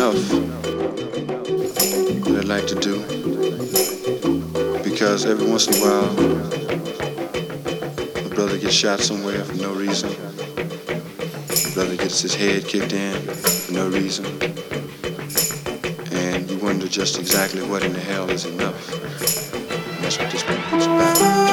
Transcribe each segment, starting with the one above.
enough what I like to do because every once in a while a brother gets shot somewhere for no reason. A brother gets his head kicked in for no reason. And you wonder just exactly what in the hell is enough. And that's what this record is about.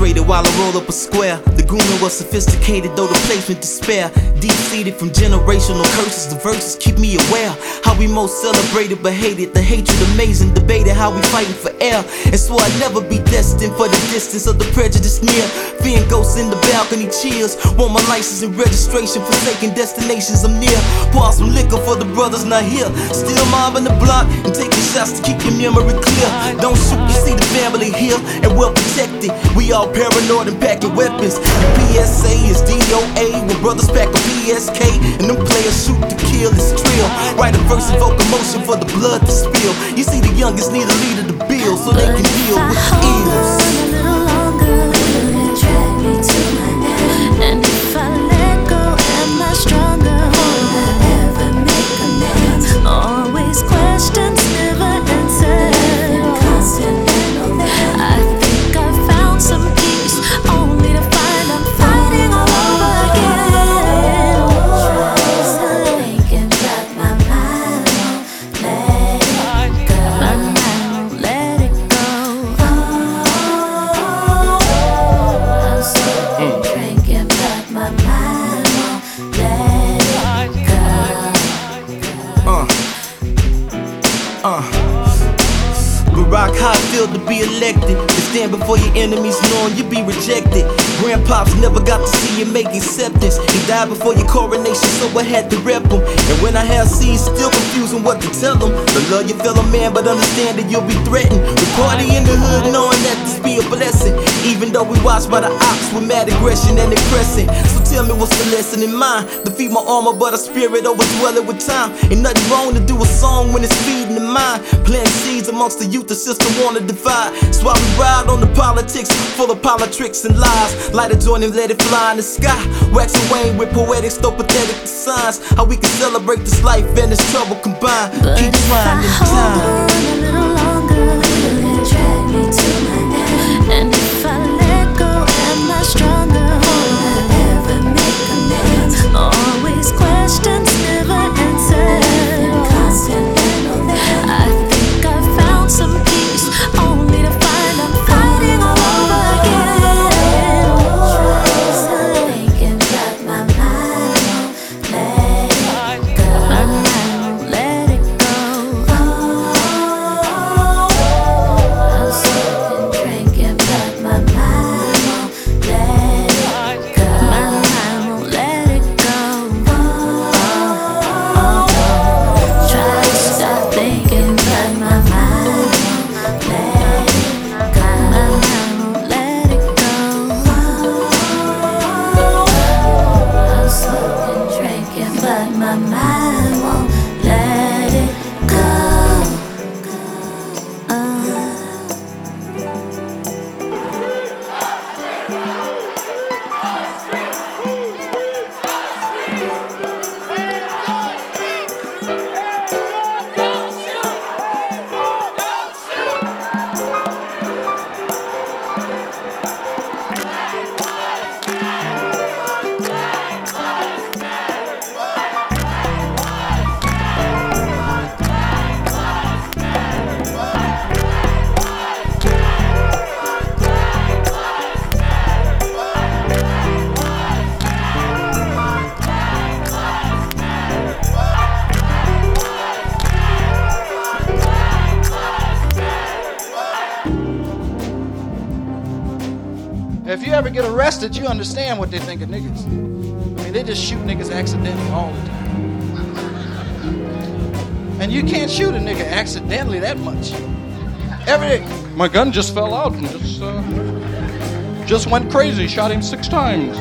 Frustrated while I roll up a square. The grooming was sophisticated, though the placement despair. Deep seated from generational curses, the verses keep me aware. How we most celebrated but hated. The hatred amazing, debated how we fighting for air. And swore I'd never be destined for the distance of the prejudice near. Fearing ghosts in the balcony cheers. Want my license and registration, forsaken destinations I'm near. Pour some liquor for the brothers not here. Still mobbing the block and taking shots to keep your memory clear. Don't shoot, you see the family here and well protected. We all paranoid and packing weapons. The PSA is DOA when brothers pack a PSK and them players shoot to kill. It's trill. Write a verse, invoke emotion for the blood to spill. You see, the youngest need a leader to build so they can deal with the ills. To be elected. To stand before your enemies knowing you be rejected. Grandpops never got to see you make acceptance. He died before your coronation, so I had to rep him. And when I have scenes, still confusing what to tell them. To love your fellow man, but understand that you'll be threatened. We party in the hood knowing that this be a blessing. Even though we watched by the ops with mad aggression and impressing. So tell me what's the lesson in mind? Defeat my armor, but a spirit overdwell it with time. Ain't nothing wrong to do a song when it's feeding the mind. Planting seeds amongst the youth the system wanna divide. Why we ride on the politics, full of politics and lies. Light a joint and let it fly in the sky. Wax and wane with poetics, though pathetic signs. How we can celebrate this life and this trouble combined. But Keep I trying in hold time. on a little longer, drag me to my end? If you ever get arrested, you understand what they think of niggas. I mean, they just shoot niggas accidentally all the time. And you can't shoot a nigga accidentally that much. Every my gun just fell out and just uh, just went crazy. Shot him six times.